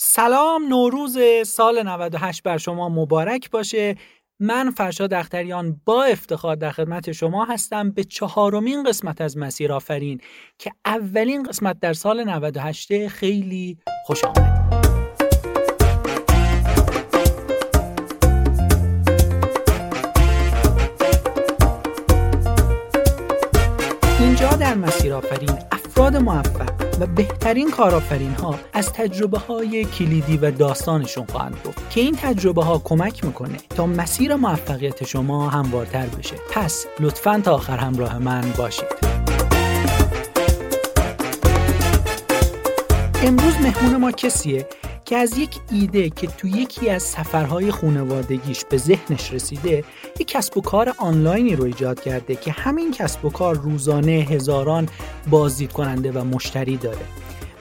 سلام نوروز سال 98 بر شما مبارک باشه. من فرشاد اختریان با افتخار در خدمت شما هستم به چهارمین قسمت از مسیر آفرین که اولین قسمت در سال 98 خیلی خوش آمد اینجا در مسیر آفرین افراد موفق. و بهترین کارآفرین ها از تجربه های کلیدی و داستانشون خواهند گفت که این تجربه ها کمک می‌کنه تا مسیر موفقیت شما هموارتر بشه. پس لطفا تا آخر همراه من باشید. امروز مهمون ما کسیه که از یک ایده که تو یکی از سفرهای خونوادگیش به ذهنش رسیده یک کسب و کار آنلاینی رو ایجاد کرده که همین کسب و کار روزانه هزاران بازدید کننده و مشتری داره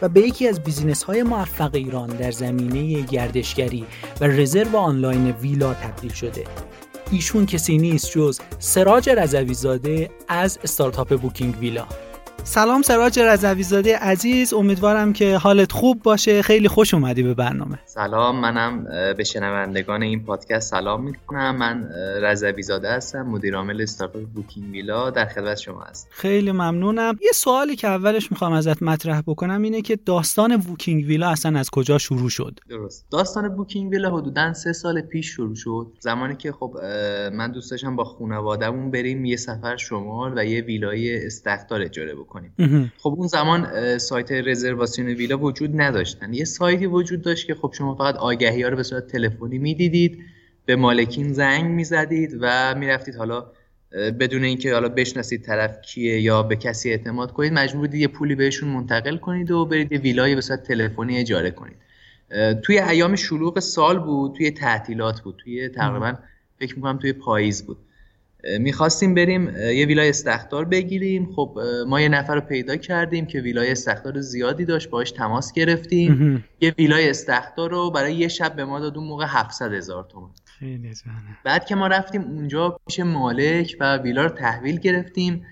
و به یکی از business های موفق ایران در زمینه گردشگری و رزرو آنلاین ویلا تبدیل شده. ایشون کسی نیست جز سراج رضوی زاده از استارتاپ بوکینگ ویلا. سلام سراج رضوی عزیز امیدوارم که حالت خوب باشه. خیلی خوش اومدی به برنامه. سلام منم به شنوندگان این پادکست سلام می‌کنم. من رضوی زاده هستم مدیر عامل استارتاپ بوکینگ ویلا در خدمت شما هستم. خیلی ممنونم. یه سوالی که اولش می‌خوام ازت مطرح بکنم اینه که داستان بوکینگ ویلا اصلا از کجا شروع شد؟ درست. داستان بوکینگ ویلا حدودا سه سال پیش شروع شد. زمانی که خب من دوست داشتم با خانوادهمون بریم یه سفر شمال و یه ویلای استخدار اجاره بکنیم. خب اون زمان سایت رزرواسیون ویلا وجود نداشتن. یه سایتی وجود داشت که خب شما فقط آگهی ها رو به صورت تلفنی می‌دیدید به مالکین زنگ می‌زدید و می‌رفتید. حالا بدون اینکه حالا بشناسید طرف کیه یا به کسی اعتماد کنید مجبور بودید یه پولی بهشون منتقل کنید و برید یه ویلای به صورت تلفنی اجاره کنید. توی ایام شلوغ سال بود توی تعطیلات بود توی تقریبا فکر می‌کنم توی پاییز بود. می‌خواستیم بریم یه ویلای استخدار بگیریم. خب ما یه نفر رو پیدا کردیم که ویلای استخدار زیادی داشت باش تماس گرفتیم. یه ویلای استخدار رو برای یه شب به ما داد اون موقع 700 هزار تومن بعد که ما رفتیم اونجا پیش مالک و ویلا رو تحویل گرفتیم.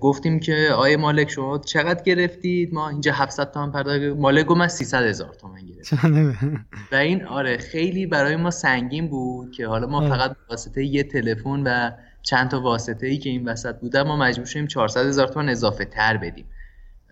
گفتیم که آیه مالک شما چقدر گرفتید؟ ما اینجا 700 تومن پرداخت مالک گفت من 300 هزار تومن گرفتم. و این آره خیلی برای ما سنگین بود که حالا ما فقط واسطه یه تلفن و چند تا واسطه ای که این وسط بوده ما مجبور شدیم 400 هزار تومان اضافه تر بدیم.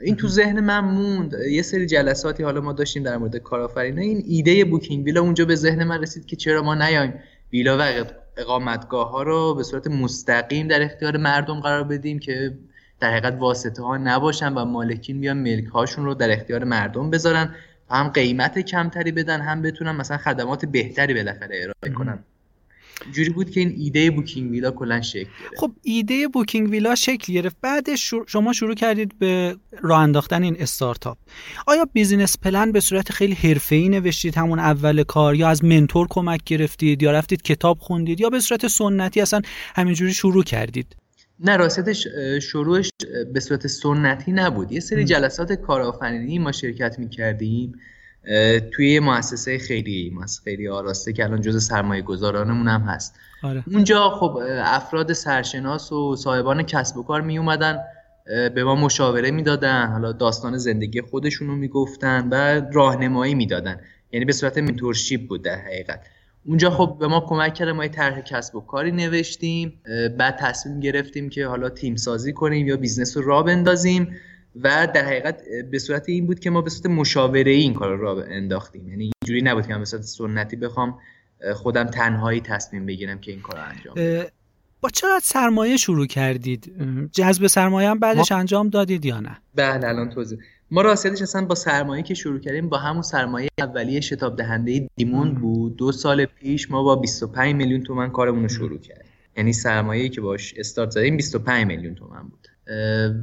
این تو ذهن من موند. یه سری جلساتی حالا ما داشتیم در مورد کارآفرینی این ایده بوکینگ ویلا اونجا به ذهن من رسید که چرا ما نیایم ویلا و اقامتگاه ها رو به صورت مستقیم در اختیار مردم قرار بدیم که در حقیقت واسطه ها نباشن و مالکین بیان ملک هاشون رو در اختیار مردم بذارن. هم قیمت کمتری بدن هم بتونن مثلا خدمات بهتری بالاخره ارائه کنن. جوری بود که این ایده بوکینگ ویلا کلا شکل گرفت. خب ایده بوکینگ ویلا شکل گرفت. بعدش شما شروع کردید به راه انداختن این استارتاپ. آیا business plan به صورت خیلی حرفه‌ای نوشتید؟ همون اول کار؟ یا از mentor کمک گرفتید؟ یا رفتید کتاب خوندید؟ یا به صورت سنتی اصلا همینجوری شروع کردید؟ نه راستش شروعش به صورت سنتی نبود. یه سری جلسات کارآفرینی ما شرکت می‌کردیم. توی مؤسسه خیلی ماست خیلی آراسته که الان جز سرمایه گذارانمون هم هست. آره. اونجا خب افراد سرشناس و صاحبان کسب و کار می اومدن به ما مشاوره می‌دادن. حالا داستان زندگی خودشون رو می‌گفتن و راهنمایی می‌دادن. یعنی به صورت mentorship بود در حقیقت. اونجا خب به ما کمک کرده ما یه طرح کسب و کاری نوشتیم بعد تصمیم گرفتیم که حالا تیم سازی کنیم یا business رو راه بندازیم. و در حقیقت به صورت این بود که ما به صورت مشاوره این کار را انداختیم. یعنی اینجوری نبود که من به صورت سنتی بخوام خودم تنهایی تصمیم بگیرم که این کار رو انجام با چقدر سرمایه شروع کردید؟ جذب سرمایه هم بعدش ما... انجام دادید یا نه؟ بله الان توضیح. ما راستش اصلا با سرمایه که شروع کردیم با همون سرمایه اولیه شتاب دهنده دیموند بود. دو سال پیش ما با 25 میلیون تومن کارمون رو شروع کردیم. یعنی سرمایه‌ای که باش استارت زدیم 25 میلیون تومن بود.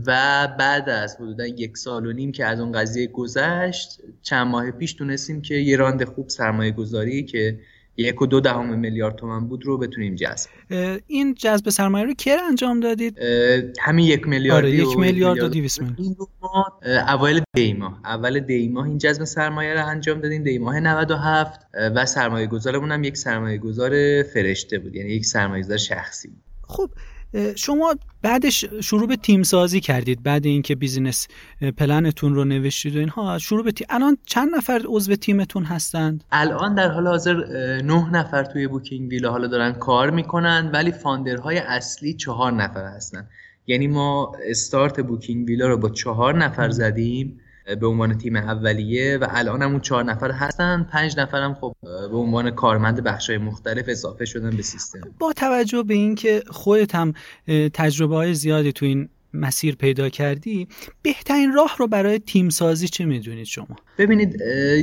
و بعد از حدودا یک سال و نیم که از اون قضیه گذشت چند ماه پیش تونستیم که یه راند خوب سرمایه گذاری که یک و دو دهم میلیارد تومن بود رو بتونیم جذب این جذب سرمایه رو کی انجام دادید؟ همین یک میلیارد آره یک میلیارد و 200 میلیون. ما اول دیما اول دیما این جذب سرمایه رو انجام دادیم. دیماه 97 و سرمایه گذارمون هم یک سرمایه گذار فرشته بود یعنی یک سرمایه گذار شخصی خب شما بعدش شروع به تیم سازی کردید بعد اینکه business plan تون رو نوشتید و اینها شروع به تیم الان چند نفر عضو تیمتون هستند؟ الان در حال حاضر نه نفر توی بوکینگ ویلا حالا دارن کار می‌کنن ولی founder های اصلی چهار نفر هستن. یعنی ما استارت بوکینگ ویلا رو با چهار نفر زدیم. به عنوان تیم اولیه و الان همون چهار نفر هستن. پنج نفر هم خب به عنوان کارمند بخشای مختلف اضافه شدن به سیستم. با توجه به اینکه خودت هم تجربه های زیادی تو این مسیر پیدا کردی بهترین راه رو برای تیم سازی چه می‌دونید شما؟ ببینید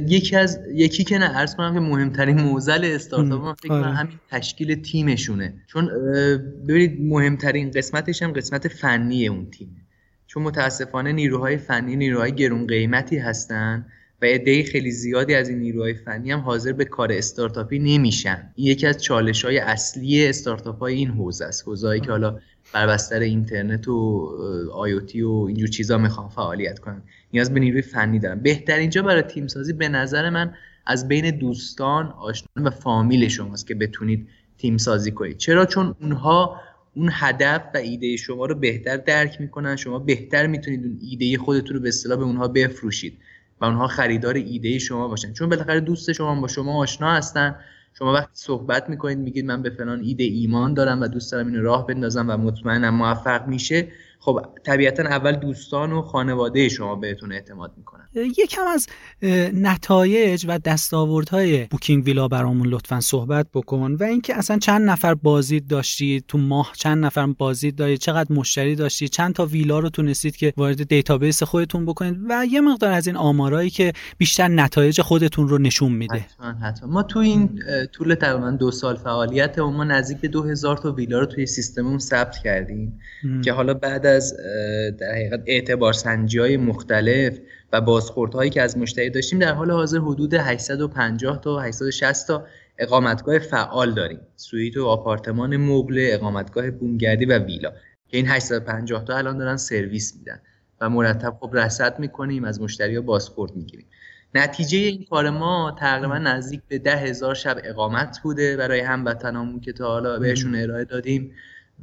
یکی از یکی که نه عرض کنم که مهمترین موزل استارتاپ من فکر کنم آره. همین تشکیل تیمشونه. چون ببینید مهمترین قسمتش هم قسمت فنی اون تیمه. چون متاسفانه نیروهای فنی نیروهای گرون قیمتی هستن و عده خیلی زیادی از این نیروهای فنی هم حاضر به کار استارتاپی نمیشن. این یکی از چالش های اصلی استارتاپ های این حوزه است. حوزه‌ای که حالا بر بستر اینترنت و آیوتی و اینجور چیزا می‌خوان فعالیت کنن نیاز به نیروی فنی دارن بهترین جا برای تیم سازی به نظر من از بین دوستان آشنایان و فامیل شماست که بتونید تیم سازی کنید. چرا؟ چون اونها اون هدف و ایده شما رو بهتر درک می‌کنن. شما بهتر می‌تونید اون ایده خودتون رو به اصطلاح به اونها بفروشید و اونها خریدار ایده شما باشن. چون بالاخره دوست شما با شما آشنا هستن. شما وقتی صحبت می‌کنید میگید من به فلان ایده ایمان دارم و دوست دارم اینو راه بندازم و مطمئنم موفق میشه. خب طبیعتا اول دوستان و خانواده شما بهتون اعتماد می‌کنن. یکم از نتایج و دستاوردهای بوکینگ ویلا برامون لطفا صحبت بکن و اینکه اصلا چند نفر بازدید داشتید تو ماه چند نفر بازدید دارید چقدر مشتری داشتید چند تا ویلا رو تونستید که وارد database خودتون بکنید و یه مقدار از این آمارایی که بیشتر نتایج خودتون رو نشون میده. حتما حتما. ما تو این طول تقریبا دو سال فعالیت ما نزدیک به 2000 تا ویلا رو توی سیستممون ثبت کردیم که حالا بعد از در حقیقت اعتبار سنجی های مختلف و بازخوردهایی که از مشتری داشتیم در حال حاضر حدود 850 تا 860 تا اقامتگاه فعال داریم. سویت و آپارتمان مبل اقامتگاه بومگردی و ویلا. که این 850 تا الان دارن سرویس میدن و مرتب خب رصد می‌کنیم از مشتری ها بازخورد می‌گیریم. نتیجه این کار ما تقریبا نزدیک به ده هزار شب اقامت بوده برای هموطنامون که تا حالا بهشون ارائه دادیم.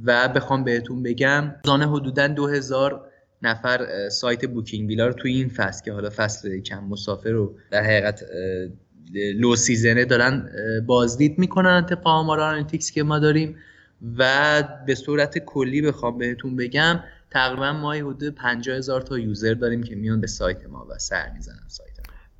و بخوام بهتون بگم روزانه حدودا 2000 نفر سایت بوکینگ ویلا رو توی این فصل که حالا فصل کم مسافر رو در حقیقت low season ه دارن بازدید می‌کنن طبق آمار Analytics که ما داریم و به صورت کلی بخوام بهتون بگم تقریبا ما حدود 50 هزار تا یوزر داریم که میان به سایت ما و سر می‌زنن سایت.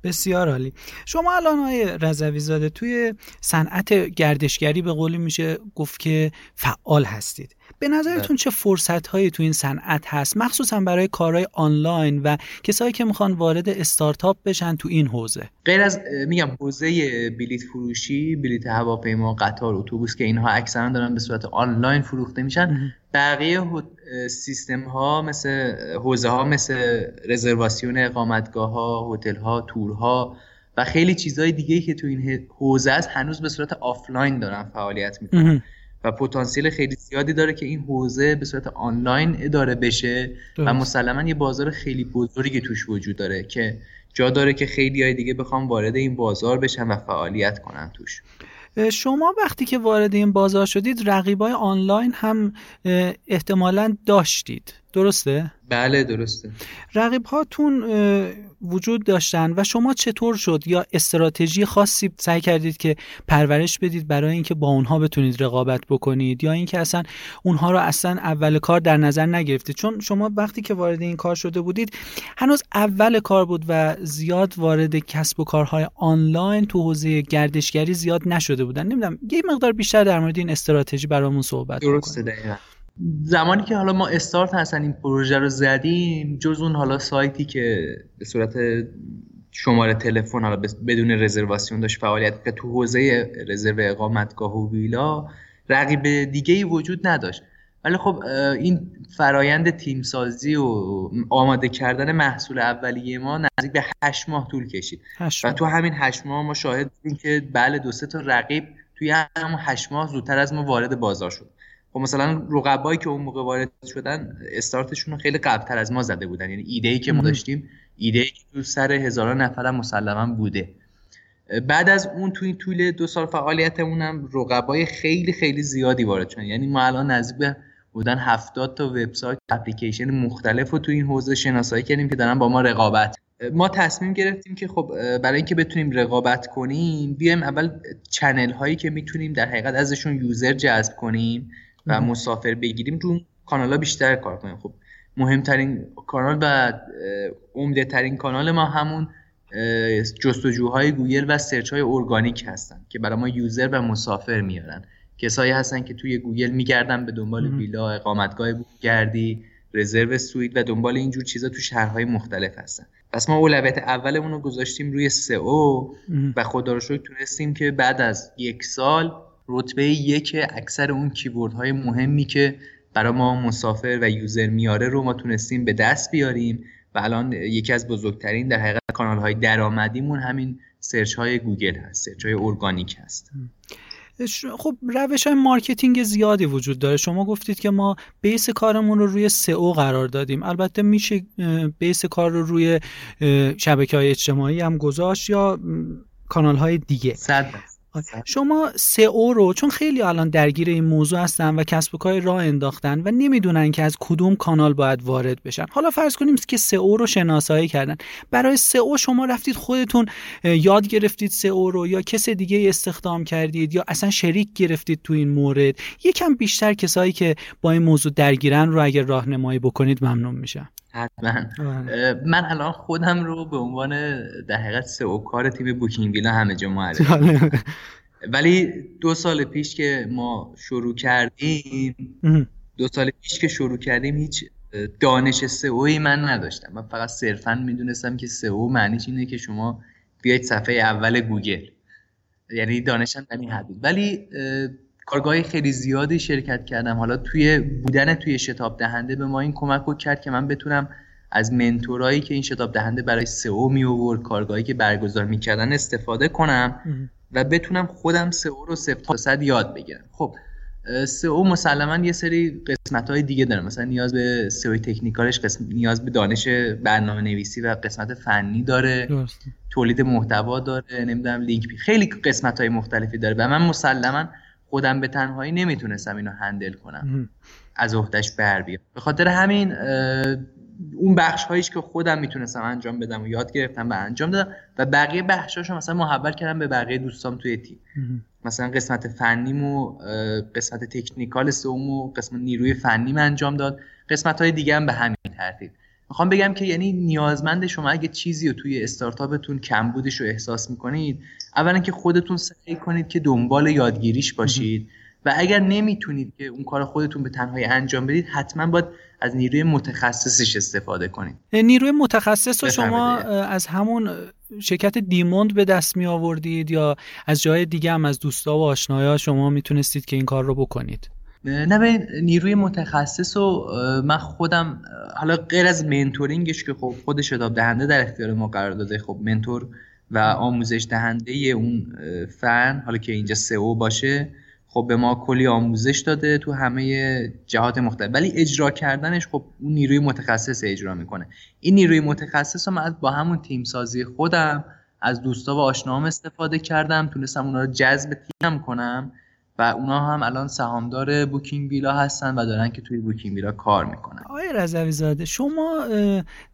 بسیار عالی. شما الان های رضوی زاده توی صنعت گردشگری به قولی میشه گفت که فعال هستید. به نظرتون چه فرصت هایی تو این صنعت هست؟ مخصوصا برای کارهای آنلاین و کسایی که می‌خوان وارد استارتاپ بشن تو این حوزه. غیر از میگم حوزه بلیت فروشی بلیت هواپیما قطار اتوبوس که اینها اکثرا دارن به صورت آنلاین فروخته میشن بقیه سیستم ها مثل حوزه ها مثل رزرواسیون اقامتگاه ها هتل ها تورها و خیلی چیزهای دیگه که تو این حوزه است هنوز به صورت آفلاین دارن فعالیت می‌کنن. و پتانسیل خیلی زیادی داره که این حوزه به صورت آنلاین اداره بشه و مسلما یه بازار خیلی بزرگی توش وجود داره که جا داره که خیلی های دیگه بخوام وارد این بازار بشن و فعالیت کنن توش. شما وقتی که وارد این بازار شدید رقیبای آنلاین هم احتمالا داشتید. درسته؟ بله درسته. رقیب هاتون وجود داشتن و شما چطور شد؟ یا استراتژی خاصی سعی کردید که پرورش بدید برای اینکه با اونها بتونید رقابت بکنید؟ یا اینکه اصلا اونها رو اصلا اول کار در نظر نگرفتید؟ چون شما وقتی که وارد این کار شده بودید هنوز اول کار بود و زیاد وارد کسب و کارهای آنلاین تو حوزه گردشگری زیاد نشده بودن. نمی‌دونم یه مقدار بیشتر در مورد این استراتژی برامون صحبت درسته دقیقا. زمانی که حالا ما استارت هستن این پروژه رو زدیم جز اون حالا سایتی که به صورت شماره تلفن حالا بدون رزرواسیون داشت فعالیت که تو حوزه رزرو اقامتگاه و ویلا رقیب دیگه ای وجود نداشت. ولی خب این فرایند تیمسازی و آماده کردن محصول اولیه ما نزدیک به هشت ماه طول کشید. و تو همین هشت ماه ما شاهد بودیم که بله دو سه تا رقیب توی همون هشت ماه زودتر از ما وارد بازار شد. خب مثلا رقبایی که اون موقع وارد شدن استارتشون رو خیلی قبلتر از ما زده بودن. یعنی ایده ای که ما داشتیم ایده ای که تو سر هزاران نفر هم مسلما بوده. بعد از اون توی طول دو سال فعالیتمون هم رقبای خیلی خیلی زیادی وارد شدن. یعنی ما الان نزدیک به بودن 70 تا وبسایت اپلیکیشن مختلف رو تو این حوزه شناسایی کردیم که دارن با ما رقابت. ما تصمیم گرفتیم که خب برای اینکه بتونیم رقابت کنیم بیایم اول channel هایی که می‌تونیم در حقیقت ازشون user جذب کنیم. و مسافر بگیریم رو کانال ها بیشتر کار کنیم. خب مهمترین کانال و عمده ترین کانال ما همون جستجوهای گوگل و search های ارگانیک هستن که برای ما user و مسافر میارن. کسایی هستن که توی گوگل میگردن به دنبال ویلا اقامتگاه گردی رزرو سویت و دنبال اینجور چیزا تو شهرهای مختلف هستن. پس ما اولویت اولمون رو گذاشتیم روی SEO و خدا رو شکر تونستیم که بعد از یک سال رتبه یک اکثر اون های مهمی که برای ما مسافر و user میاره رو ما تونستیم به دست بیاریم و الان یکی از بزرگترین در حقیقت کانال های درآمدیمون همین search های گوگل هست search های ارگانیک هست. خب روش های marketing زیادی وجود داره. شما گفتید که ما base کارمون رو روی SEO قرار دادیم. البته میشه base کار رو روی شبکه های اجتماعی هم گذاشت یا کانال های دیگه؟ صد شما SEO رو چون خیلی الان درگیر این موضوع هستن و کسب و کار راه انداختن و نمی‌دونن که از کدوم کانال باید وارد بشن. حالا فرض کنیم که SEO رو شناسایی کردن. برای SEO شما رفتید خودتون یاد گرفتید سئو رو یا کس دیگه استخدام کردید یا اصلا شریک گرفتید تو این مورد؟ یکم بیشتر کسایی که با این موضوع درگیرن رو اگر راهنمایی بکنید ممنون میشم. حتما. من الان خودم رو به عنوان در حقیقت سئو کار تیم بوکینگ ویلا همه جا معرفی ولی دو سال پیش که ما شروع کردیم دو سال پیش که شروع کردیم هیچ دانش سئویی من نداشتم. من فقط صرفا می‌دونستم که سئو معنیش اینه که شما بیاید صفحه اول گوگل. یعنی دانشم در این حد ولی کارگاه خیلی زیادی شرکت کردم. حالا توی بودن توی شتاب دهنده به ما این کمک رو کرد که من بتونم از منتورایی که این شتاب دهنده برای سئو می آورد کارگاهی که برگزار می‌کردن استفاده کنم و بتونم خودم سئو رو صفر صد یاد بگیرم. خب سئو مسلما یه سری قسمت های دیگه داره. مثلا نیاز به سئو تکنیکالش قسم نیاز به دانش برنامه نویسی و قسمت فنی داره. تولید محتوا داره. نمی‌دونم لینک خیلی قسمت های مختلفی داره و من مسلما خودم به تنهایی نمی‌تونستم اینو هندل کنم. از عهدهش بر بیام. به خاطر همین اون بخش هاییش که خودم می‌تونستم انجام بدم و یاد گرفتم و انجام دادم و بقیه بخشاشو مثلا محول کردم به بقیه دوستام توی تیم. مثلا قسمت فنیمو قسمت تکنیکال سومو قسمت نیروی فنیم انجام داد. قسمت های دیگه هم به همین ترتیب. می‌خوام بگم که یعنی نیازمند شما اگه چیزی رو توی استارتاپتون کمبودش رو احساس می‌کنید اولا که خودتون سعی کنید که دنبال یادگیریش باشید و اگر نمی‌تونید که اون کار خودتون به تنهایی انجام بدید حتما باید از نیروی متخصصش استفاده کنید. نیروی متخصص رو شما از همون شرکت دیموند به دست می آوردید یا از جای دیگه هم از دوستا و آشنایا شما می‌تونستید که این کار رو بکنید؟ نه به نیروی متخصص و من خودم حالا غیر از منتورینگش که خب خود شتاب دهنده در اختیار ما قرار داده خب منتور و آموزش دهنده اون فن حالا که اینجا سئو باشه خب به ما کلی آموزش داده تو همه جهات مختلف. ولی اجرا کردنش خب اون نیروی متخصص اجرا می‌کنه. این نیروی متخصص رو من با همون تیم سازی خودم از دوستا و آشناهام استفاده کردم تونستم اونا رو جذب تیم کنم. و اونا هم الان سهامدار بوکینگ ویلا هستن و دارن که توی بوکینگ ویلا کار می‌کنن. آقای رضوی زاده شما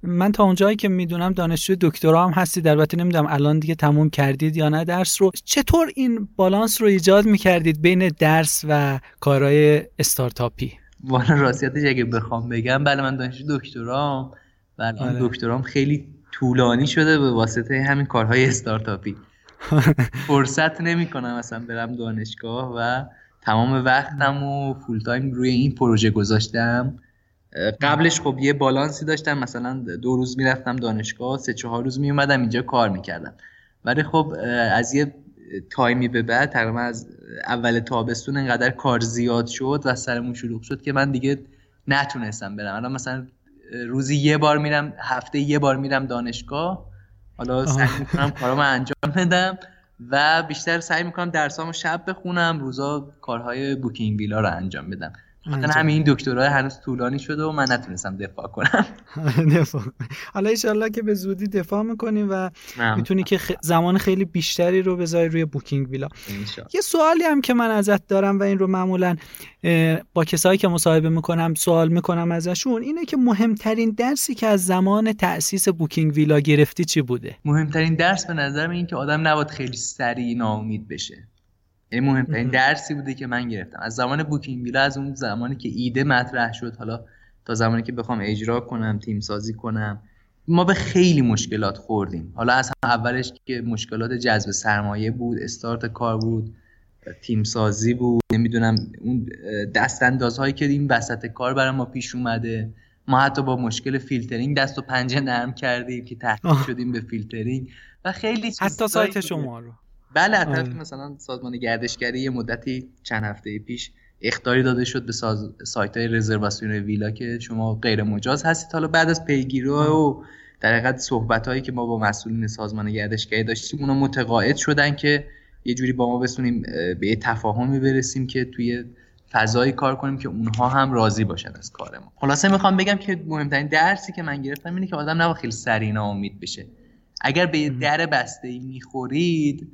من تا اونجایی که می‌دونم دانشجوی دکترا هم هستید البته نمی‌دونم الان دیگه تموم کردید یا نه درس رو. چطور این بالانس رو ایجاد می‌کردید بین درس و کارهای استارتاپی؟ والا راستیتش اگه بخوام بگم بله من دانشجوی دکترام بله آره. دکترام خیلی طولانی شده به واسطه همین کارهای استارتاپی. فرصت نمی‌کنم اصلا برم دانشگاه و تمام وقتم و full time روی این پروژه گذاشتم. قبلش خب یه بالانسی داشتم مثلا دو روز می‌رفتم دانشگاه سه چهار روز میومدم اینجا کار می‌کردم. ولی خب از یه تایمی به بعد تقریبا از اول تابستون انقدر کار زیاد شد و سرمون شلوغ شد که من دیگه نتونستم برم. الان مثلا روزی یه بار میرم هفته یه بار میرم دانشگاه. حالا سعی می‌کنم کارامو انجام بدم و بیشتر سعی می‌کنم درسامو شب بخونم روزا کارهای بوکینگ ویلا رو انجام بدم. مثلا همین این دکترای هنوز طولانی شده و من نتونستم دفاع کنم. دفاع. حالا ایشالله که به زودی دفاع می‌کنیم و می‌تونی که زمان خیلی بیشتری رو بذاری روی بوکینگ ویلا. یه سوالی هم که من ازت دارم و این رو معمولا با کسایی که مصاحبه می‌کنم سوال می‌کنم ازشون اینه که مهمترین درسی که از زمان تأسیس بوکینگ ویلا گرفتی چی بوده؟ مهمترین درس به نظرم این که آدم نباید خیلی سریع ناامید بشه. این مهمترین درسی بوده که من گرفتم. از زمان بوکینگ ویلا از اون زمانی که ایده مطرح شد حالا تا زمانی که بخوام اجرا کنم تیم سازی کنم ما به خیلی مشکلات خوردیم. حالا از هم اولش که مشکلات جذب سرمایه بود استارت کار بود تیم سازی بود نمی‌دونم اون دست هایی که این وسط کار برای ما پیش اومده. ما حتی با مشکل فیلترینگ دست و پنجه نرم کردیم که تهدید شدیم به فیلترینگ و خیلی حتی سایت شما رو. بله حتی مثلا سازمان گردشگری یه مدتی چند هفته پیش اختاری داده شد به ساز... سایت های رزرواسیون ویلا که شما غیر مجاز هستید. حالا بعد از پیگیری و در حقیقت صحبت هایی که ما با مسئولین سازمان گردشگری داشتیم اونا متقاعد شدن که یه جوری با ما بتونیم به یه تفاهمی برسیم که توی فضایی کار کنیم که اونها هم راضی باشن از کار ما. خلاصه می‌خوام بگم که مهمترین درسی که من گرفتم اینه که آدم نباید خیلی سریع امید بشه. اگر به یه در بسته ای می‌خورید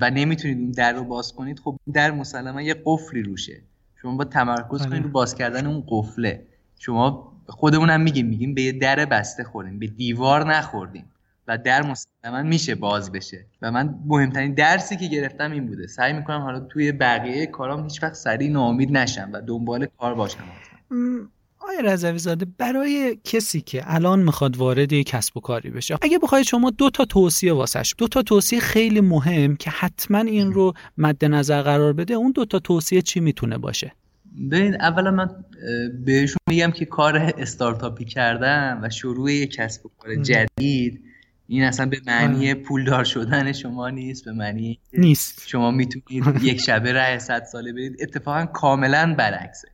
و نمی‌تونید اون در رو باز کنید خب در مسلما یه قفلی روشه. شما با تمرکز کنید رو باز کردن اون قفله. شما خودمون هم میگیم میگیم به یه در بسته خوریم به دیوار نخوردیم و در مسلما میشه باز بشه. و من مهمترین درسی که گرفتم این بوده. سعی می‌کنم حالا توی بقیه کارام هیچ وقت سریع ناامید نشم و دنبال کار باشم. آیا رضوی زاده برای کسی که الان می‌خواد وارد یک کسب و کاری بشه اگه بخواید شما دو تا توصیه واسش دو تا توصیه خیلی مهم که حتما این رو مد نظر قرار بده اون دو تا توصیه چی می‌تونه باشه؟ ببین اولا من بهشون میگم که کار استارتاپی کردن و شروع یک کسب و کار جدید این اصلا به معنی پولدار شدن شما نیست به معنی نیست. شما می‌تونید یک شبه ره صد ساله برید. اتفاقا کاملا برعکسه.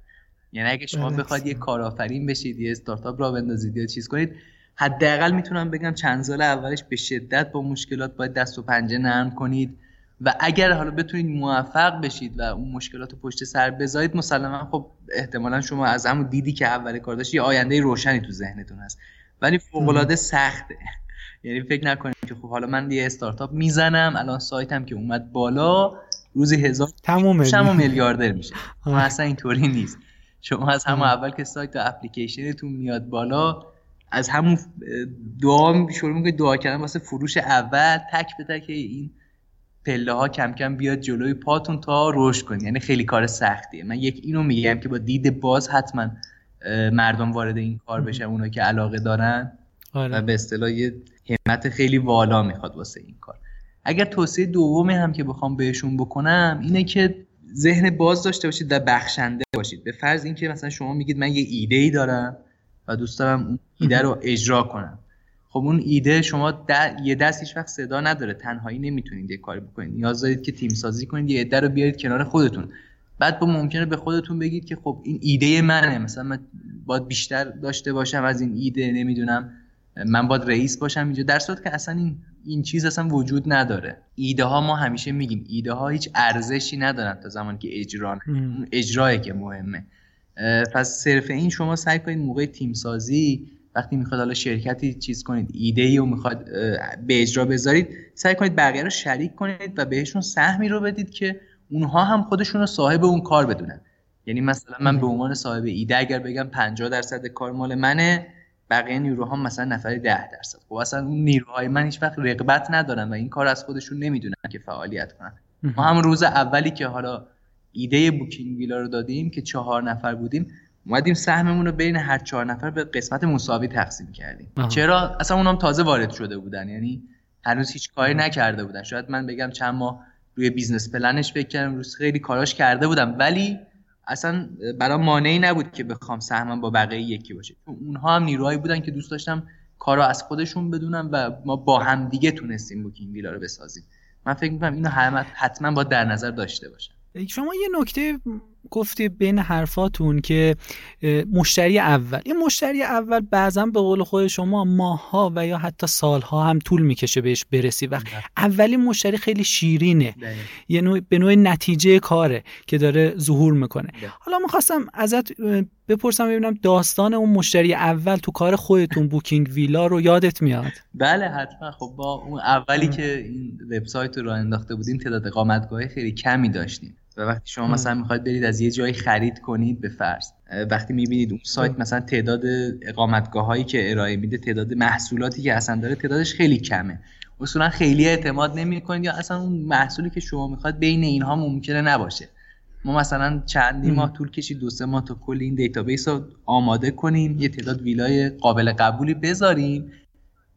یعنی اگه شما بخواید یه کارآفرین بشید یه استارتاپ را بندازید یا چیز کنید حداقل می‌تونم بگم چند سال اولش به شدت با مشکلات باید دست و پنجه نرم کنید و اگر حالا بتونید موفق بشید و اون مشکلات رو پشت سر بذارید مسلما خب احتمالا شما از همون دیدی که اول کار داشت یه آینده روشنی تو ذهنتون هست. ولی فوق سخته. یعنی فکر نکنید که خب حالا من یه استارتاپ می‌زنم الان سایتم که اومد بالا روزی هزار تمام شما میلیاردر میشه. اصلا اینطوری نیست. شما از همون اول که سایت و اپلیکیشنتون میاد بالا از همون دعا شروع می‌کنید دعا کردن واسه فروش اول تک به تک این پله ها کم کم بیاد جلوی پاتون تا رشد کنید یعنی خیلی کار سختیه. من یک اینو میگم که با دید باز حتما مردم وارد این کار بشن اونا که علاقه دارن آره. و به اصطلاح یه همت خیلی والا می‌خواد واسه این کار. اگر توصیه دومی هم که بخوام بهشون بکنم اینه که ذهن باز داشته باشید و بخشنده باشید. به فرض اینکه مثلا شما میگید من یه ایده ای دارم و دوست دارم اون ایده رو اجرا کنم. خب اون ایده شما یه دست هیچ وقت صدا نداره. تنهایی نمی‌تونید یه کاری بکنید. نیاز دارید که تیم سازی کنید یه ایده رو بیارید کنار خودتون. بعد با ممکنه به خودتون بگید که خب این ایده منه. مثلا من باید بیشتر داشته باشم از این ایده نمی‌دونم. من باید رئیس باشم اینجا. در صورت که اصلا این این چیز اصلا وجود نداره. ایده ها ما همیشه میگیم. ایده ها هیچ ارزشی ندارن تا زمانی که اجرا اجرایی که مهمه. پس صرف این شما سعی کنید موقع تیم سازی وقتی می‌خواد حالا شرکتی چیز کنید ایده ای و می‌خواد به اجرا بذارید سعی کنید بقیه رو شریک کنید و بهشون سهمی رو بدید که اونها هم خودشون رو صاحب اون کار بدونن. یعنی مثلا من به عنوان صاحب ایده اگر بگم 50 درصد کار مال منه بقیه نیروها مثلا نفری ده درصد. خب اصلا اون نیروهای من هیچ وقت رقبت ندارن و این کار از خودشون نمی‌دونن که فعالیت کنن. ما هم روز اولی که حالا ایده بوکینگ ویلا رو دادیم که چهار نفر بودیم اومدیم سهممون رو بین هر چهار نفر به قسمت مساوی تقسیم کردیم. چرا؟ اصلا اونام تازه وارد شده بودن. یعنی هنوز هیچ کاری نکرده بودن. شاید من بگم چند ماه روی business plan ش فکر کردم روز خیلی کاراش کرده بودم. ولی اصلا برام مانعی نبود که بخوام سهمم با بقیه یکی باشه. چون اونها هم نیروهایی بودن که دوست داشتم کارو از خودشون بدونن و ما با هم دیگه تونستیم بوکینگ ویلا رو بسازیم. من فکر می‌کنم اینو حتما باید در نظر داشته باشم شما یه نکته گفتی بین حرفاتون که مشتری اول. این مشتری اول بعضا به قول خود شما ماه‌ها و یا حتی سالها هم طول می‌کشه بهش برسی و اولین مشتری خیلی شیرینه. یه نوع به نوع نتیجه کاره که داره ظهور می‌کنه. حالا می‌خواستم ازت بپرسم ببینم داستان اون مشتری اول تو کار خودتون بوکینگ ویلا رو یادت میاد؟ بله حتما. خب با اون اولی که این وبسایت رو راه انداخته بودیم تعداد اقامتگاه خیلی کمی داشتیم. و وقتی شما مثلا می‌خواید برید از یه جایی خرید کنید به فرض وقتی می‌بینید اون سایت مثلا تعداد اقامتگاه هایی که ارائه میده تعداد محصولاتی که اصلا داره تعدادش خیلی کمه. اصولا خیلی اعتماد نمی‌کنید یا اصلا اون محصولی که شما می‌خواد بین اینها ممکنه نباشه. ما مثلا چندین ماه طول کشید دو سه ماه تا کل این database رو آماده کنیم یه تعداد ویلای قابل قبولی بذاریم.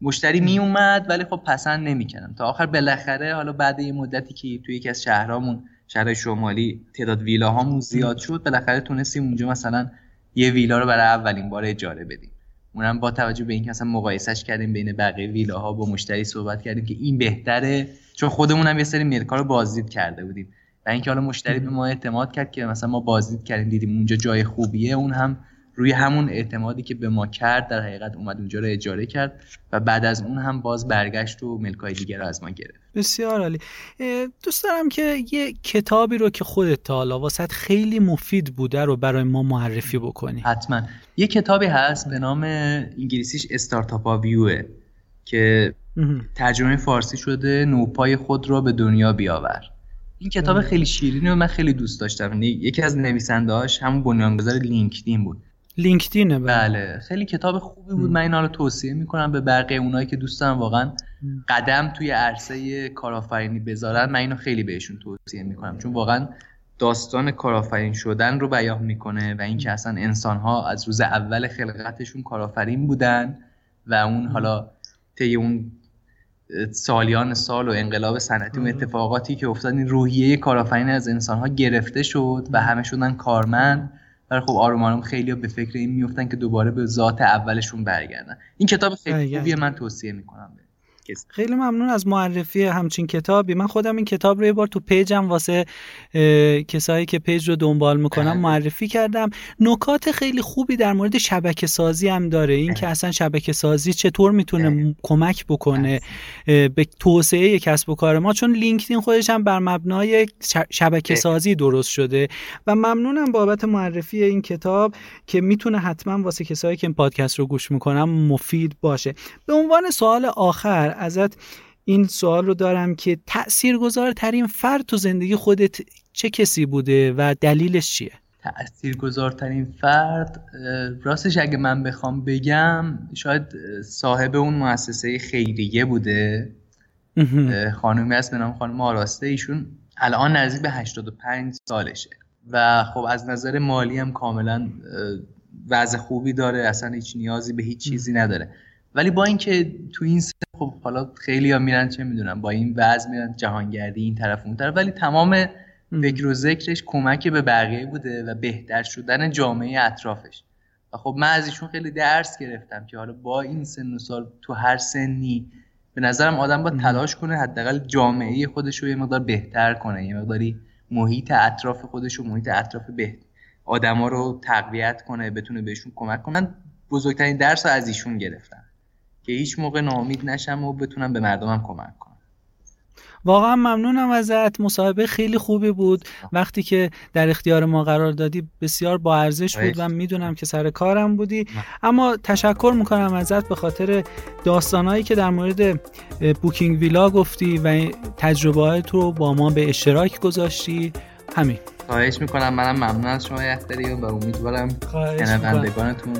مشتری می اومد ولی خب پسند نمی‌کنن تا آخر بالاخره حالا بعد یه مدتی که توی یکی از شهرامون شهر شمالی تعداد ویلاهامون زیاد شد بالاخره تونستیم اونجا مثلا یه ویلا رو برای اولین بار اجاره بدیم. اونم با توجه به اینکه مثلا مقایسش کردیم بین بقیه ویلاها با مشتری صحبت کردیم که این بهتره چون خودمون هم یه سری ملکا رو بازدید کرده بودیم. و اینکه حالا مشتری به ما اعتماد کرد که مثلا ما بازدید کردیم دیدیم اونجا جای خوبیه اون هم روی همون اعتمادی که به ما کرد در حقیقت اومد اونجا رو اجاره کرد و بعد از اون هم باز برگشت و ملکای دیگر رو از ما گرفت. بسیار عالی. دوست دارم که یه کتابی رو که خودت تا حالا واسط خیلی مفید بوده رو برای ما معرفی بکنی. حتما. یه کتابی هست به نام انگلیسیش استارتاپ ویوه که ترجمه فارسی شده نوپای خود رو به دنیا بیاور. این کتاب خیلی شیرینه و من خیلی دوست داشتم. یکی از نویسنده‌هاش همون بنیانگذار لینکدین بود. لینکدینه بله. خیلی کتاب خوبی بود. من اینا رو توصیه می‌کنم به بقیه اونایی که دوست دارن واقعا قدم توی عرصه کارآفرینی بذارن. من اینو خیلی بهشون توصیه می‌کنم چون واقعا داستان کارآفرین شدن رو بیان می‌کنه و اینکه اصلا انسان ها از روز اول خلقتشون کارآفرین بودن و اون حالا طی اون سالیان سال و انقلاب صنعتی و اتفاقاتی که افتاد این روحیه کارآفرین از انسان ها گرفته شد و همه شدن کارمند. ولی خب آروم آروم خیلی به فکر این میفتن که دوباره به ذات اولشون برگردن. این کتاب خیلی خوبیه من توصیه می‌کنم خیلی ممنون از معرفی همچین کتابی. من خودم این کتاب رو یه بار تو پیجم واسه کسایی که page رو دنبال می‌کنن بله. معرفی کردم. نکات خیلی خوبی در مورد شبکه سازی هم داره. این که بله. اصلا شبکه سازی چطور می‌تونه بله. کمک بکنه به توسعه کسب و کار ما. چون LinkedIn خودش هم بر مبنای شبکه سازی درست شده. و ممنونم بابت معرفی این کتاب که می‌تونه حتما واسه کسایی که این پادکست رو گوش می‌کنن مفید باشه. به عنوان سوال آخر ازت این سوال رو دارم که تاثیرگذارترین فرد تو زندگی خودت چه کسی بوده و دلیلش چیه؟ تاثیرگذارترین فرد راستش اگه من بخوام بگم شاید صاحب اون مؤسسه خیریه بوده. خانومی هست به نام خانم آراسته. ایشون الان نزدیک به 85 سالشه. و خب از نظر مالی هم کاملا وضع خوبی داره. اصلا هیچ نیازی به هیچ چیزی نداره. ولی با اینکه تو این سن خب حالا خیلی ها میرن چه می‌دونم با این وضع میرن جهانگردی این طرف اون طرف ولی تمام فکر و ذکرش کمک به بقیه بوده و بهتر شدن جامعه اطرافش. و خب من از ایشون خیلی درس گرفتم که حالا با این سن و سال تو هر سنی به نظرم آدم با تلاش کنه حداقل جامعه خودش رو یه مقدار بهتر کنه یه مقداری محیط اطراف خودش و محیط اطراف به آدما رو تقویت کنه بتونه بهشون کمک کنه. من بزرگترین درس رو از ایشون گرفتم. که هیچ موقع ناامید نشم و بتونم به مردمم کمک کنم. واقعا ممنونم ازت. مصاحبه خیلی خوبی بود. وقتی که در اختیار ما قرار دادی بسیار با ارزش بود و می‌دونم که سر کارم بودی. اما تشکر می‌کنم ازت به خاطر داستانهایی که در مورد بوکینگ ویلا گفتی و تجربهات رو با ما به اشتراک گذاشتی. همین. خواهش می‌کنم. منم ممنون از شما یختریون و امیدوارم شنوندگانتون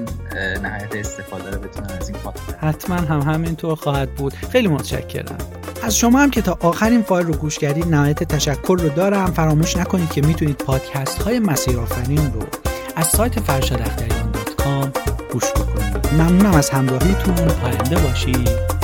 نهایت استفاده رو بتونن از این پادکست حتما هم همینطور خواهد بود. خیلی متشکرم. از شما هم که تا آخرین فایل رو گوش کردید نهایت تشکر رو دارم. فراموش نکنید که می‌تونید پادکست های مسیر آفرین رو از سایت فرشاداختریان گوش بکنید. ممنونم از همراهیتون. پاینده باشید.